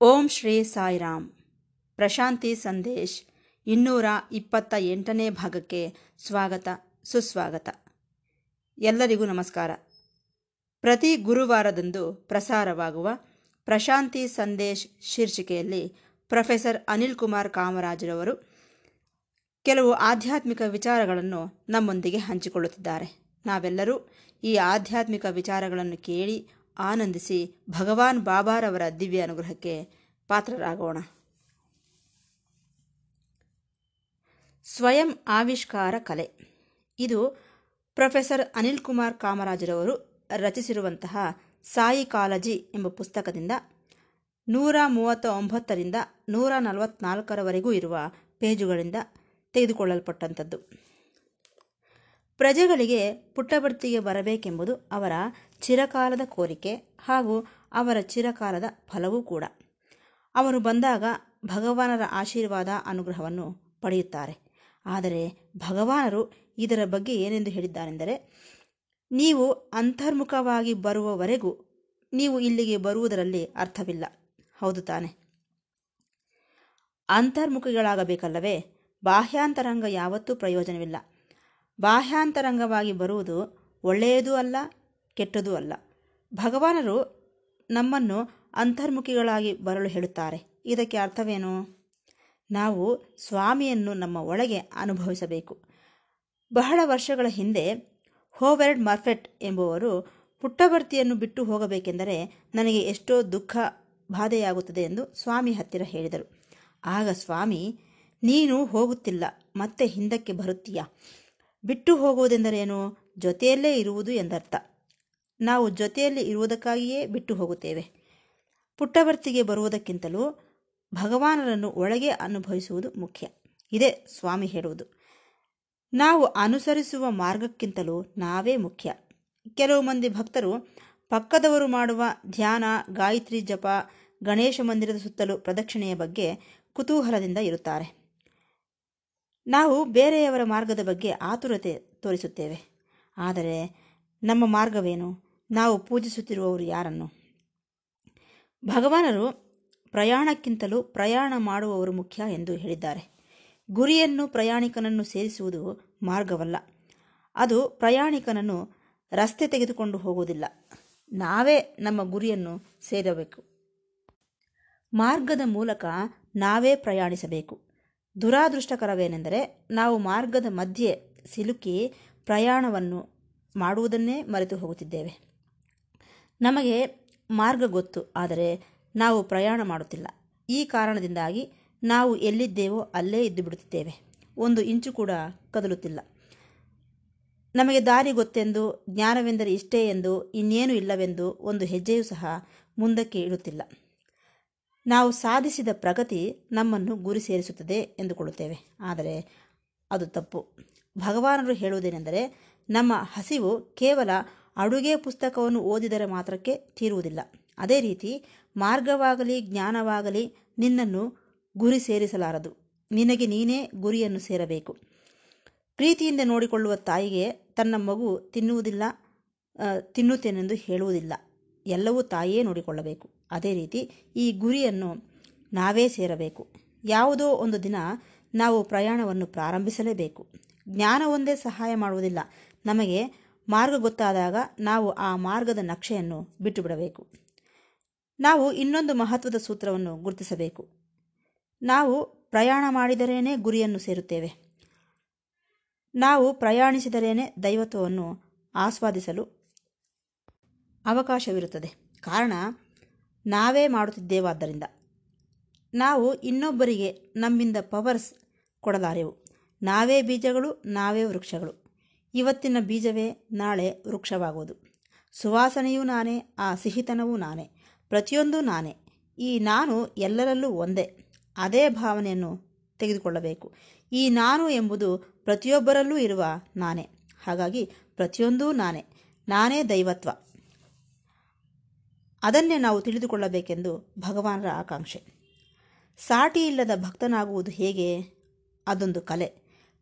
ಓಂ ಶ್ರೀ ಸಾಯಿರಾಮ್. ಪ್ರಶಾಂತಿ ಸಂದೇಶ್, ಇನ್ನೂರ ಇಪ್ಪತ್ತ ಎಂಟನೇ ಭಾಗಕ್ಕೆ ಸ್ವಾಗತ, ಸುಸ್ವಾಗತ. ಎಲ್ಲರಿಗೂ ನಮಸ್ಕಾರ. ಪ್ರತಿ ಗುರುವಾರದಂದು ಪ್ರಸಾರವಾಗುವ ಪ್ರಶಾಂತಿ ಸಂದೇಶ್ ಶೀರ್ಷಿಕೆಯಲ್ಲಿ ಪ್ರೊಫೆಸರ್ ಅನಿಲ್ ಕುಮಾರ್ ಕಾಮರಾಜರವರು ಕೆಲವು ಆಧ್ಯಾತ್ಮಿಕ ವಿಚಾರಗಳನ್ನು ನಮ್ಮೊಂದಿಗೆ ಹಂಚಿಕೊಳ್ಳುತ್ತಿದ್ದಾರೆ. ನಾವೆಲ್ಲರೂ ಈ ಆಧ್ಯಾತ್ಮಿಕ ವಿಚಾರಗಳನ್ನು ಕೇಳಿ ಆನಂದಿಸಿ ಭಗವಾನ್ ಬಾಬಾರವರ ದಿವ್ಯ ಅನುಗ್ರಹಕ್ಕೆ ಪಾತ್ರರಾಗೋಣ. ಸ್ವಯಂ ಆವಿಷ್ಕಾರ ಕಲೆ. ಇದು ಪ್ರೊಫೆಸರ್ ಅನಿಲ್ ಕುಮಾರ್ ಕಾಮರಾಜರವರು ರಚಿಸಿರುವಂತಹ ಸಾಯಿ ಕಾಲಜಿ ಎಂಬ ಪುಸ್ತಕದಿಂದ ನೂರ ಮೂವತ್ತ ಒಂಬತ್ತರಿಂದ ನೂರ ನಲವತ್ತ್ನಾಲ್ಕರವರೆಗೂ ಇರುವ ಪೇಜುಗಳಿಂದ ತೆಗೆದುಕೊಳ್ಳಲ್ಪಟ್ಟಂಥದ್ದು. ಪ್ರಜೆಗಳಿಗೆ ಪುಟ್ಟಭರ್ತಿಗೆ ಬರಬೇಕೆಂಬುದು ಅವರ ಚಿರಕಾಲದ ಕೋರಿಕೆ ಹಾಗೂ ಅವರ ಚಿರಕಾಲದ ಫಲವೂ ಕೂಡ. ಅವರು ಬಂದಾಗ ಭಗವಾನರ ಆಶೀರ್ವಾದ ಅನುಗ್ರಹವನ್ನು ಪಡೆಯುತ್ತಾರೆ. ಆದರೆ ಭಗವಾನರು ಇದರ ಬಗ್ಗೆ ಏನೆಂದು ಹೇಳಿದ್ದಾರೆಂದರೆ ನೀವು ಅಂತರ್ಮುಖವಾಗಿ ಬರುವವರೆಗೂ ನೀವು ಇಲ್ಲಿಗೆ ಬರುವುದರಲ್ಲಿ ಅರ್ಥವಿಲ್ಲ. ಹೌದು ತಾನೆ. ಅಂತರ್ಮುಖಿಗಳಾಗಬೇಕಲ್ಲವೇ? ಬಾಹ್ಯಾಂತರಂಗ ಯಾವತ್ತೂ ಪ್ರಯೋಜನವಿಲ್ಲ. ಬಾಹ್ಯಾಂತರಂಗವಾಗಿ ಬರುವುದು ಒಳ್ಳೆಯದೂ ಅಲ್ಲ, ಕೆಟ್ಟದೂ ಅಲ್ಲ. ಭಗವಾನರು ನಮ್ಮನ್ನು ಅಂತರ್ಮುಖಿಗಳಾಗಿ ಬರಲು ಹೇಳುತ್ತಾರೆ. ಇದಕ್ಕೆ ಅರ್ಥವೇನು? ನಾವು ಸ್ವಾಮಿಯನ್ನು ನಮ್ಮ ಒಳಗೆ ಅನುಭವಿಸಬೇಕು. ಬಹಳ ವರ್ಷಗಳ ಹಿಂದೆ ಹೋವೆರ್ಡ್ ಮರ್ಫೆಟ್ ಎಂಬುವರು ಪುಟ್ಟಭರ್ತಿಯನ್ನು ಬಿಟ್ಟು ಹೋಗಬೇಕೆಂದರೆ ನನಗೆ ಎಷ್ಟೋ ದುಃಖ ಬಾಧೆಯಾಗುತ್ತದೆ ಎಂದು ಸ್ವಾಮಿ ಹತ್ತಿರ ಹೇಳಿದರು. ಆಗ ಸ್ವಾಮಿ, ನೀನು ಹೋಗುತ್ತಿಲ್ಲ, ಮತ್ತೆ ಹಿಂದಕ್ಕೆ ಬರುತ್ತೀಯಾ? ಬಿಟ್ಟು ಹೋಗುವುದೆಂದರೇನು ಜೊತೆಯಲ್ಲೇ ಇರುವುದು ಎಂದರ್ಥ. ನಾವು ಜೊತೆಯಲ್ಲಿ ಇರುವುದಕ್ಕಾಗಿಯೇ ಬಿಟ್ಟು ಹೋಗುತ್ತೇವೆ. ಪುಟ್ಟವರ್ತಿಗೆ ಬರುವುದಕ್ಕಿಂತಲೂ ಭಗವಾನರನ್ನು ಒಳಗೆ ಅನುಭವಿಸುವುದು ಮುಖ್ಯ. ಇದೇ ಸ್ವಾಮಿ ಹೇಳುವುದು. ನಾವು ಅನುಸರಿಸುವ ಮಾರ್ಗಕ್ಕಿಂತಲೂ ನಾವೇ ಮುಖ್ಯ. ಕೆಲವು ಮಂದಿ ಭಕ್ತರು ಪಕ್ಕದವರು ಮಾಡುವ ಧ್ಯಾನ, ಗಾಯತ್ರಿ ಜಪ, ಗಣೇಶ ಮಂದಿರದ ಸುತ್ತಲೂ ಪ್ರದಕ್ಷಿಣೆಯ ಬಗ್ಗೆ ಕುತೂಹಲದಿಂದ ಇರುತ್ತಾರೆ. ನಾವು ಬೇರೆಯವರ ಮಾರ್ಗದ ಬಗ್ಗೆ ಆತುರತೆ ತೋರಿಸುತ್ತೇವೆ. ಆದರೆ ನಮ್ಮ ಮಾರ್ಗವೇನು? ನಾವು ಪೂಜಿಸುತ್ತಿರುವವರು ಯಾರನ್ನು? ಭಗವಾನರು ಪ್ರಯಾಣಕ್ಕಿಂತಲೂ ಪ್ರಯಾಣ ಮಾಡುವವರು ಮುಖ್ಯ ಎಂದು ಹೇಳಿದ್ದಾರೆ. ಗುರಿಯನ್ನು ಪ್ರಯಾಣಿಕನನ್ನು ಸೇರಿಸುವುದು ಮಾರ್ಗವಲ್ಲ. ಅದು ಪ್ರಯಾಣಿಕನನ್ನು ರಸ್ತೆ ತೆಗೆದುಕೊಂಡು ಹೋಗುವುದಿಲ್ಲ. ನಾವೇ ನಮ್ಮ ಗುರಿಯನ್ನು ಸೇರಬೇಕು. ಮಾರ್ಗದ ಮೂಲಕ ನಾವೇ ಪ್ರಯಾಣಿಸಬೇಕು. ದುರಾದೃಷ್ಟಕರವೇನೆಂದರೆ ನಾವು ಮಾರ್ಗದ ಮಧ್ಯೆ ಸಿಲುಕಿ ಪ್ರಯಾಣವನ್ನು ಮಾಡುವುದನ್ನೇ ಮರೆತು ಹೋಗುತ್ತಿದ್ದೇವೆ. ನಮಗೆ ಮಾರ್ಗ ಗೊತ್ತು, ಆದರೆ ನಾವು ಪ್ರಯಾಣ ಮಾಡುತ್ತಿಲ್ಲ. ಈ ಕಾರಣದಿಂದಾಗಿ ನಾವು ಎಲ್ಲಿದ್ದೇವೋ ಅಲ್ಲೇ ಇದ್ದು ಬಿಡುತ್ತಿದ್ದೇವೆ ಒಂದು ಇಂಚು ಕೂಡ ಕದಲುತ್ತಿಲ್ಲ. ನಮಗೆ ದಾರಿ ಗೊತ್ತೆಂದು, ಜ್ಞಾನವೆಂದರೆ ಇಷ್ಟೇ ಎಂದು, ಇನ್ನೇನು ಇಲ್ಲವೆಂದು ಒಂದು ಹೆಜ್ಜೆಯೂ ಸಹ ಮುಂದಕ್ಕೆ ಇಡುತ್ತಿಲ್ಲ. ನಾವು ಸಾಧಿಸಿದ ಪ್ರಗತಿ ನಮ್ಮನ್ನು ಗುರಿ ಸೇರಿಸುತ್ತದೆ ಎಂದುಕೊಳ್ಳುತ್ತೇವೆ. ಆದರೆ ಅದು ತಪ್ಪು. ಭಗವಾನರು ಹೇಳುವುದೇನೆಂದರೆ, ನಮ್ಮ ಹಸಿವು ಕೇವಲ ಅಡುಗೆ ಪುಸ್ತಕವನ್ನು ಓದಿದರೆ ಮಾತ್ರಕ್ಕೆ ತೀರುವುದಿಲ್ಲ. ಅದೇ ರೀತಿ ಮಾರ್ಗವಾಗಲಿ, ಜ್ಞಾನವಾಗಲಿ ನಿನ್ನನ್ನು ಗುರಿ ಸೇರಿಸಲಾರದು. ನಿನಗೆ ನೀನೇ ಗುರಿಯನ್ನು ಸೇರಬೇಕು. ಪ್ರೀತಿಯಿಂದ ನೋಡಿಕೊಳ್ಳುವ ತಾಯಿಗೆ ತನ್ನ ಮಗು ತಿನ್ನುವುದಿಲ್ಲ ತಿನ್ನುತ್ತೇನೆಂದು ಹೇಳುವುದಿಲ್ಲ. ಎಲ್ಲವೂ ತಾಯಿಯೇ ನೋಡಿಕೊಳ್ಳಬೇಕು. ಅದೇ ರೀತಿ ಈ ಗುರಿಯನ್ನು ನಾವೇ ಸೇರಬೇಕು. ಯಾವುದೋ ಒಂದು ದಿನ ನಾವು ಪ್ರಯಾಣವನ್ನು ಪ್ರಾರಂಭಿಸಲೇಬೇಕು. ಜ್ಞಾನ ಒಂದೇ ಸಹಾಯ ಮಾಡುವುದಿಲ್ಲ. ನಮಗೆ ಮಾರ್ಗ ಗೊತ್ತಾದಾಗ ನಾವು ಆ ಮಾರ್ಗದ ನಕ್ಷೆಯನ್ನು ಬಿಟ್ಟು ಬಿಡಬೇಕು ನಾವು ಇನ್ನೊಂದು ಮಹತ್ವದ ಸೂತ್ರವನ್ನು ಗುರುತಿಸಬೇಕು. ನಾವು ಪ್ರಯಾಣ ಮಾಡಿದರೇನೆ ಗುರಿಯನ್ನು ಸೇರುತ್ತೇವೆ. ನಾವು ಪ್ರಯಾಣಿಸಿದರೇನೆ ದೈವತ್ವವನ್ನು ಆಸ್ವಾದಿಸಲು ಅವಕಾಶವಿರುತ್ತದೆ. ಕಾರಣ ನಾವೇ ಮಾಡುತ್ತಿದ್ದೇವಾದ್ದರಿಂದ ನಾವು ಇನ್ನೊಬ್ಬರಿಗೆ ನಮ್ಮಿಂದ ಪವರ್ಸ್ ಕೊಡಲಾರೆವು. ನಾವೇ ಬೀಜಗಳು, ನಾವೇ ವೃಕ್ಷಗಳು. ಇವತ್ತಿನ ಬೀಜವೇ ನಾಳೆ ವೃಕ್ಷವಾಗುವುದು. ಸುವಾಸನೆಯೂ ನಾನೇ, ಆ ಸಿಹಿತನವೂ ನಾನೇ, ಪ್ರತಿಯೊಂದೂ ನಾನೇ. ಈ ನಾನು ಎಲ್ಲರಲ್ಲೂ ಒಂದೇ. ಅದೇ ಭಾವನೆಯನ್ನು ತೆಗೆದುಕೊಳ್ಳಬೇಕು. ಈ ನಾನು ಎಂಬುದು ಪ್ರತಿಯೊಬ್ಬರಲ್ಲೂ ಇರುವ ನಾನೇ. ಹಾಗಾಗಿ ಪ್ರತಿಯೊಂದೂ ನಾನೇ. ನಾನೇ ದೈವತ್ವ. ಅದನ್ನೇ ನಾವು ತಿಳಿದುಕೊಳ್ಳಬೇಕೆಂದು ಭಗವಾನರ ಆಕಾಂಕ್ಷೆ. ಸಾಟಿ ಇಲ್ಲದ ಭಕ್ತನಾಗುವುದು ಹೇಗೆ? ಅದೊಂದು ಕಲೆ.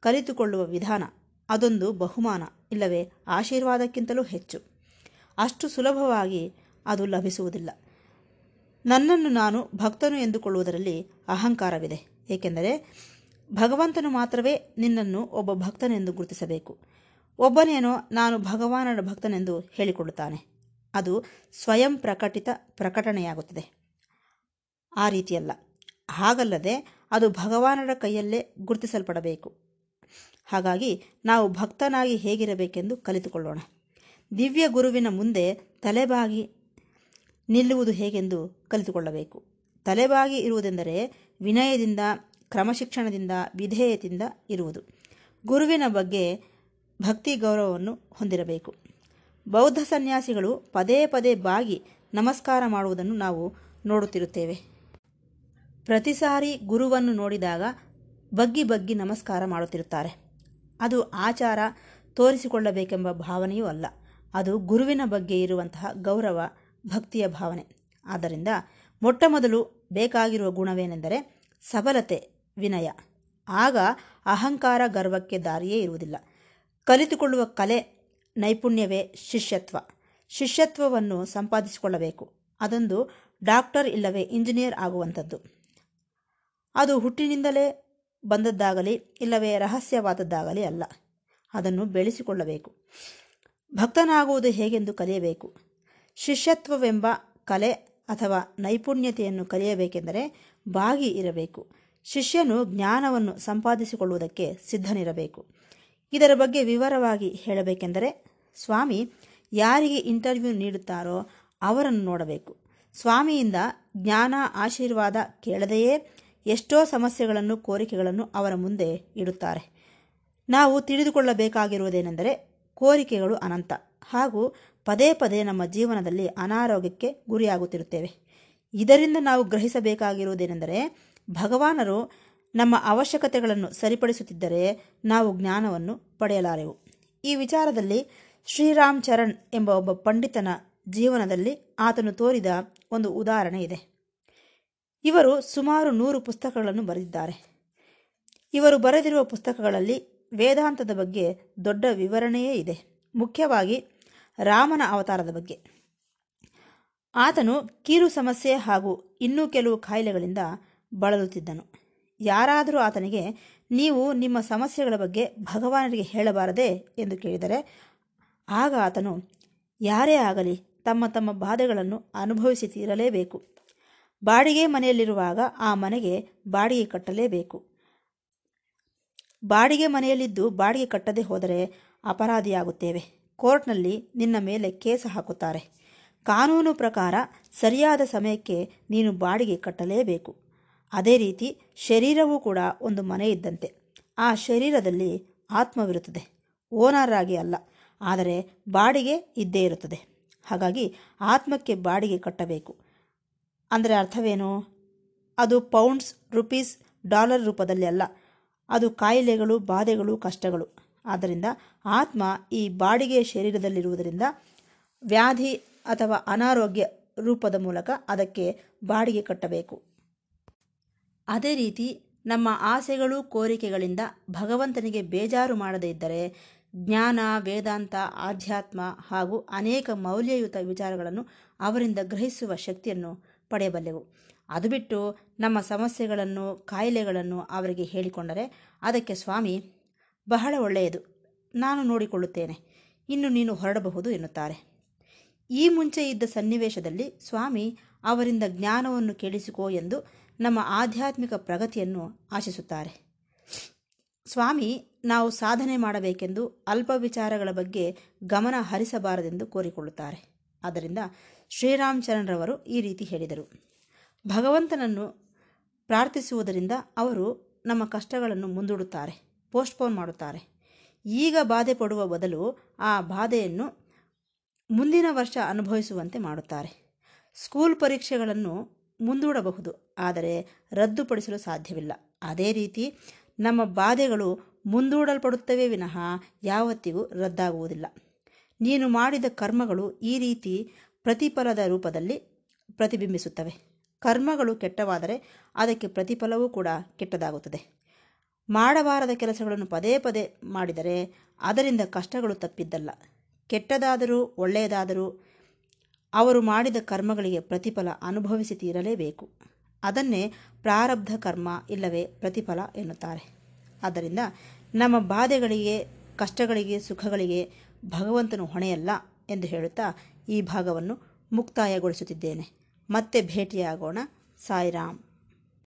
ಕಲಿತುಕೊಳ್ಳುವ ವಿಧಾನ. ಅದೊಂದು ಬಹುಮಾನ. ಇಲ್ಲವೇ, ಆಶೀರ್ವಾದಕ್ಕಿಂತಲೂ ಹೆಚ್ಚು. ಅಷ್ಟು ಸುಲಭವಾಗಿ ಅದು ಲಭಿಸುವುದಿಲ್ಲ. ನನ್ನನ್ನು ನಾನು ಭಕ್ತನು ಎಂದುಕೊಳ್ಳುವುದರಲ್ಲಿ ಅಹಂಕಾರವಿದೆ. ಏಕೆಂದರೆ, ಭಗವಂತನು ಮಾತ್ರವೇ ನಿನ್ನನ್ನು ಒಬ್ಬ ಭಕ್ತನೆಂದು ಗುರುತಿಸಬೇಕು. ಒಬ್ಬನೇನೋ ನಾನು ಭಗವಾನನ ಭಕ್ತನೆಂದು ಹೇಳಿಕೊಳ್ಳುತ್ತಾನೆ. ಅದು ಸ್ವಯಂ ಪ್ರಕಟಿತ ಪ್ರಕಟಣೆಯಾಗುತ್ತದೆ. ಆ ರೀತಿಯಲ್ಲ. ಹಾಗಲ್ಲದೆ ಅದು ಭಗವಾನರ ಕೈಯಲ್ಲೇ ಗುರುತಿಸಲ್ಪಡಬೇಕು. ಹಾಗಾಗಿ ನಾವು ಭಕ್ತನಾಗಿ ಹೇಗಿರಬೇಕೆಂದು ಕಲಿತುಕೊಳ್ಳೋಣ. ದಿವ್ಯ ಗುರುವಿನ ಮುಂದೆ ತಲೆಬಾಗಿ ನಿಲ್ಲುವುದು ಹೇಗೆಂದು ಕಲಿತುಕೊಳ್ಳಬೇಕು. ತಲೆಬಾಗಿ ಇರುವುದೆಂದರೆ ವಿನಯದಿಂದ, ಕ್ರಮಶಿಕ್ಷಣದಿಂದ, ವಿಧೇಯತೆಯಿಂದ ಇರುವುದು. ಗುರುವಿನ ಬಗ್ಗೆ ಭಕ್ತಿ ಗೌರವವನ್ನು ಹೊಂದಿರಬೇಕು. ಬೌದ್ಧ ಸನ್ಯಾಸಿಗಳು ಪದೇ ಪದೇ ಬಾಗಿ ನಮಸ್ಕಾರ ಮಾಡುವುದನ್ನು ನಾವು ನೋಡುತ್ತಿರುತ್ತೇವೆ. ಪ್ರತಿ ಸಾರಿ ಗುರುವನ್ನು ನೋಡಿದಾಗ ಬಗ್ಗಿ ಬಗ್ಗಿ ನಮಸ್ಕಾರ ಮಾಡುತ್ತಿರುತ್ತಾರೆ. ಅದು ಆಚಾರ ತೋರಿಸಿಕೊಳ್ಳಬೇಕೆಂಬ ಭಾವನೆಯೂ ಅಲ್ಲ. ಅದು ಗುರುವಿನ ಬಗ್ಗೆ ಇರುವಂತಹ ಗೌರವ, ಭಕ್ತಿಯ ಭಾವನೆ. ಆದ್ದರಿಂದ ಮೊಟ್ಟ ಮೊದಲು ಬೇಕಾಗಿರುವ ಗುಣವೇನೆಂದರೆ ಸಬಲತೆ, ವಿನಯ. ಆಗ ಅಹಂಕಾರ ಗರ್ವಕ್ಕೆ ದಾರಿಯೇ ಇರುವುದಿಲ್ಲ. ಕಲಿತುಕೊಳ್ಳುವ ಕಲೆ ನೈಪುಣ್ಯವೇ ಶಿಷ್ಯತ್ವ. ಶಿಷ್ಯತ್ವವನ್ನು ಸಂಪಾದಿಸಿಕೊಳ್ಳಬೇಕು. ಅದೊಂದು ಡಾಕ್ಟರ್ ಇಲ್ಲವೇ ಇಂಜಿನಿಯರ್ ಆಗುವಂಥದ್ದು. ಅದು ಹುಟ್ಟಿನಿಂದಲೇ ಬಂದದ್ದಾಗಲಿ, ಇಲ್ಲವೇ ರಹಸ್ಯವಾದದ್ದಾಗಲಿ ಅಲ್ಲ. ಅದನ್ನು ಬೆಳೆಸಿಕೊಳ್ಳಬೇಕು. ಭಕ್ತನಾಗುವುದು ಹೇಗೆಂದು ಕಲಿಯಬೇಕು? ಶಿಷ್ಯತ್ವವೆಂಬ ಕಲೆ ಅಥವಾ ನೈಪುಣ್ಯತೆಯನ್ನು ಕಲಿಯಬೇಕೆಂದರೆ ಬಾಗಿ ಇರಬೇಕು. ಶಿಷ್ಯನು ಜ್ಞಾನವನ್ನು ಸಂಪಾದಿಸಿಕೊಳ್ಳುವುದಕ್ಕೆ ಸಿದ್ಧನಿರಬೇಕು. ಇದರ ಬಗ್ಗೆ ವಿವರವಾಗಿ ಹೇಳಬೇಕೆಂದರೆ ಸ್ವಾಮಿ ಯಾರಿಗೆ ಇಂಟರ್ವ್ಯೂ ನೀಡುತ್ತಾರೋ ಅವರನ್ನು ನೋಡಬೇಕು. ಸ್ವಾಮಿಯಿಂದ ಜ್ಞಾನ, ಆಶೀರ್ವಾದ ಕೇಳದೆಯೇ ಎಷ್ಟೋ ಸಮಸ್ಯೆಗಳನ್ನು, ಕೋರಿಕೆಗಳನ್ನು ಅವರ ಮುಂದೆ ಇಡುತ್ತಾರೆ. ನಾವು ತಿಳಿದುಕೊಳ್ಳಬೇಕಾಗಿರುವುದೇನೆಂದರೆ ಕೋರಿಕೆಗಳು ಅನಂತ. ಹಾಗೂ ಪದೇ ಪದೇ ನಮ್ಮ ಜೀವನದಲ್ಲಿ ಅನಾರೋಗ್ಯಕ್ಕೆ ಗುರಿಯಾಗುತ್ತಿರುತ್ತೇವೆ. ಇದರಿಂದ ನಾವು ಗ್ರಹಿಸಬೇಕಾಗಿರುವುದೇನೆಂದರೆ ಭಗವಾನರು ನಮ್ಮ ಅವಶ್ಯಕತೆಗಳನ್ನು ಸರಿಪಡಿಸುತ್ತಿದ್ದರೆ ನಾವು ಜ್ಞಾನವನ್ನು ಪಡೆಯಲಾರೆವು. ಈ ವಿಚಾರದಲ್ಲಿ ಶ್ರೀರಾಮ್ ಚರಣ್ ಎಂಬ ಒಬ್ಬ ಪಂಡಿತನ ಜೀವನದಲ್ಲಿ ಆತನು ತೋರಿದ ಒಂದು ಉದಾಹರಣೆ ಇದೆ. ಇವರು ಸುಮಾರು ನೂರು ಪುಸ್ತಕಗಳನ್ನು ಬರೆದಿದ್ದಾರೆ. ಇವರು ಬರೆದಿರುವ ಪುಸ್ತಕಗಳಲ್ಲಿ ವೇದಾಂತದ ಬಗ್ಗೆ ದೊಡ್ಡ ವಿವರಣೆಯೇ ಇದೆ. ಮುಖ್ಯವಾಗಿ ರಾಮನ ಅವತಾರದ ಬಗ್ಗೆ. ಆತನು ಕೀರು ಸಮಸ್ಯೆ ಹಾಗೂ ಇನ್ನೂ ಕೆಲವು ಕಾಯಿಲೆಗಳಿಂದ ಬಳಲುತ್ತಿದ್ದನು. ಯಾರಾದರೂ ಆತನಿಗೆ, ನೀವು ನಿಮ್ಮ ಸಮಸ್ಯೆಗಳ ಬಗ್ಗೆ ಭಗವಾನರಿಗೆ ಹೇಳಬಾರದೆ ಎಂದು ಕೇಳಿದರೆ, ಆಗ ಆತನು, ಯಾರೇ ಆಗಲಿ, ತಮ್ಮ ತಮ್ಮ ಬಾಧೆಗಳನ್ನು ಅನುಭವಿಸಿ ತೀರಲೇಬೇಕು ಬಾಡಿಗೆ ಮನೆಯಲ್ಲಿರುವಾಗ ಆ ಮನೆಗೆ ಬಾಡಿಗೆ ಕಟ್ಟಲೇಬೇಕು. ಬಾಡಿಗೆ ಮನೆಯಲ್ಲಿದ್ದು ಬಾಡಿಗೆ ಕಟ್ಟದೆ ಹೋದರೆ ಅಪರಾಧಿಯಾಗುತ್ತೇವೆ. ಕೋರ್ಟ್ನಲ್ಲಿ ನಿನ್ನ ಮೇಲೆ ಕೇಸ್ ಹಾಕುತ್ತಾರೆ. ಕಾನೂನು ಪ್ರಕಾರ ಸರಿಯಾದ ಸಮಯಕ್ಕೆ ನೀನು ಬಾಡಿಗೆ ಕಟ್ಟಲೇಬೇಕು. ಅದೇ ರೀತಿ ಶರೀರವೂ ಕೂಡ ಒಂದು ಮನೆ ಇದ್ದಂತೆ. ಆ ಶರೀರದಲ್ಲಿ ಆತ್ಮವಿರುತ್ತದೆ. ಓನರಾಗಿ ಅಲ್ಲ, ಆದರೆ ಬಾಡಿಗೆ ಇದ್ದೇ ಇರುತ್ತದೆ. ಹಾಗಾಗಿ ಆತ್ಮಕ್ಕೆ ಬಾಡಿಗೆ ಕಟ್ಟಬೇಕು. ಅಂದರೆ ಅರ್ಥವೇನು? ಅದು ಪೌಂಡ್ಸ್, ರುಪೀಸ್, ಡಾಲರ್ ರೂಪದಲ್ಲಿ ಅಲ್ಲ. ಅದು ಕಾಯಿಲೆಗಳು, ಬಾಧೆಗಳು, ಕಷ್ಟಗಳು. ಆದ್ದರಿಂದ ಆತ್ಮ ಈ ಬಾಡಿಗೆ ಶರೀರದಲ್ಲಿರುವುದರಿಂದ ವ್ಯಾಧಿ ಅಥವಾ ಅನಾರೋಗ್ಯ ರೂಪದ ಮೂಲಕ ಅದಕ್ಕೆ ಬಾಡಿಗೆ ಕಟ್ಟಬೇಕು. ಅದೇ ರೀತಿ ನಮ್ಮ ಆಸೆಗಳು, ಕೋರಿಕೆಗಳಿಂದ ಭಗವಂತನಿಗೆ ಬೇಜಾರು ಮಾಡದೇ ಇದ್ದರೆ ಜ್ಞಾನ, ವೇದಾಂತ, ಆಧ್ಯಾತ್ಮ ಹಾಗೂ ಅನೇಕ ಮೌಲ್ಯಯುತ ವಿಚಾರಗಳನ್ನು ಅವರಿಂದ ಗ್ರಹಿಸುವ ಶಕ್ತಿಯನ್ನು ಪಡೆಯಬಲ್ಲೆವು. ಅದು ಬಿಟ್ಟು ನಮ್ಮ ಸಮಸ್ಯೆಗಳನ್ನು, ಕಾಯಿಲೆಗಳನ್ನು ಅವರಿಗೆ ಹೇಳಿಕೊಂಡರೆ ಅದಕ್ಕೆ, ಸ್ವಾಮಿ, ಬಹಳ ಒಳ್ಳೆಯದು. ನಾನು ನೋಡಿಕೊಳ್ಳುತ್ತೇನೆ. ಇನ್ನು ನೀನು ಹೊರಡಬಹುದು ಎನ್ನುತ್ತಾರೆ. ಈ ಮುಂಚೆ ಇದ್ದ ಸನ್ನಿವೇಶದಲ್ಲಿ, ಸ್ವಾಮಿ ಅವರಿಂದ ಜ್ಞಾನವನ್ನು ಕೇಳಿಸಿಕೋ ಎಂದು ನಮ್ಮ ಆಧ್ಯಾತ್ಮಿಕ ಪ್ರಗತಿಯನ್ನು ಆಶಿಸುತ್ತಾರೆ. ಸ್ವಾಮಿ, ನಾವು ಸಾಧನೆ ಮಾಡಬೇಕೆಂದು ಅಲ್ಪ ವಿಚಾರಗಳ ಬಗ್ಗೆ ಗಮನ ಹರಿಸಬಾರದೆಂದು ಕೋರಿಕೊಳ್ಳುತ್ತಾರೆ. ಆದ್ದರಿಂದ ಶ್ರೀರಾಮ್ ಚರಣರವರು ಈ ರೀತಿ ಹೇಳಿದರು. ಭಗವಂತನನ್ನು ಪ್ರಾರ್ಥಿಸುವುದರಿಂದ ಅವರು ನಮ್ಮ ಕಷ್ಟಗಳನ್ನು ಮುಂದೂಡುತ್ತಾರೆ, ಪೋಸ್ಟ್ಪೋನ್ ಮಾಡುತ್ತಾರೆ. ಈಗ ಬಾಧೆ ಪಡುವ ಬದಲು ಆ ಬಾಧೆಯನ್ನು ಮುಂದಿನ ವರ್ಷ ಅನುಭವಿಸುವಂತೆ ಮಾಡುತ್ತಾರೆ. ಸ್ಕೂಲ್ ಪರೀಕ್ಷೆಗಳನ್ನು ಮುಂದೂಡಬಹುದು, ಆದರೆ ರದ್ದುಪಡಿಸಲು ಸಾಧ್ಯವಿಲ್ಲ. ಅದೇ ರೀತಿ ನಮ್ಮ ಬಾಧೆಗಳು ಮುಂದೂಡಲ್ಪಡುತ್ತವೆ ವಿನಃ ಯಾವತ್ತಿಗೂ ರದ್ದಾಗುವುದಿಲ್ಲ. ನೀನು ಮಾಡಿದ ಕರ್ಮಗಳು ಈ ರೀತಿ ಪ್ರತಿಫಲದ ರೂಪದಲ್ಲಿ ಪ್ರತಿಬಿಂಬಿಸುತ್ತವೆ. ಕರ್ಮಗಳು ಕೆಟ್ಟವಾದರೆ ಅದಕ್ಕೆ ಪ್ರತಿಫಲವೂ ಕೂಡ ಕೆಟ್ಟದಾಗುತ್ತದೆ. ಮಾಡಬಾರದ ಕೆಲಸಗಳನ್ನು ಪದೇ ಪದೇ ಮಾಡಿದರೆ ಅದರಿಂದ ಕಷ್ಟಗಳು ತಪ್ಪಿದ್ದಲ್ಲ. ಕೆಟ್ಟದಾದರೂ ಒಳ್ಳೆಯದಾದರೂ ಅವರು ಮಾಡಿದ ಕರ್ಮಗಳಿಗೆ ಪ್ರತಿಫಲ ಅನುಭವಿಸಿ ತೀರಲೇಬೇಕು ಅದನ್ನೇ ಪ್ರಾರಬ್ಧ ಕರ್ಮ ಇಲ್ಲವೇ ಪ್ರತಿಫಲ ಎನ್ನುತ್ತಾರೆ. ಆದ್ದರಿಂದ ನಮ್ಮ ಬಾಧೆಗಳಿಗೆ, ಕಷ್ಟಗಳಿಗೆ, ಸುಖಗಳಿಗೆ ಭಗವಂತನು ಹೊಣೆಯಲ್ಲ ಎಂದು ಹೇಳುತ್ತಾ ಈ ಭಾಗವನ್ನು ಮುಕ್ತಾಯಗೊಳಿಸುತ್ತಿದ್ದೇನೆ. ಮತ್ತೆ ಭೇಟಿಯಾಗೋಣ. ಸಾಯಿರಾಮ್.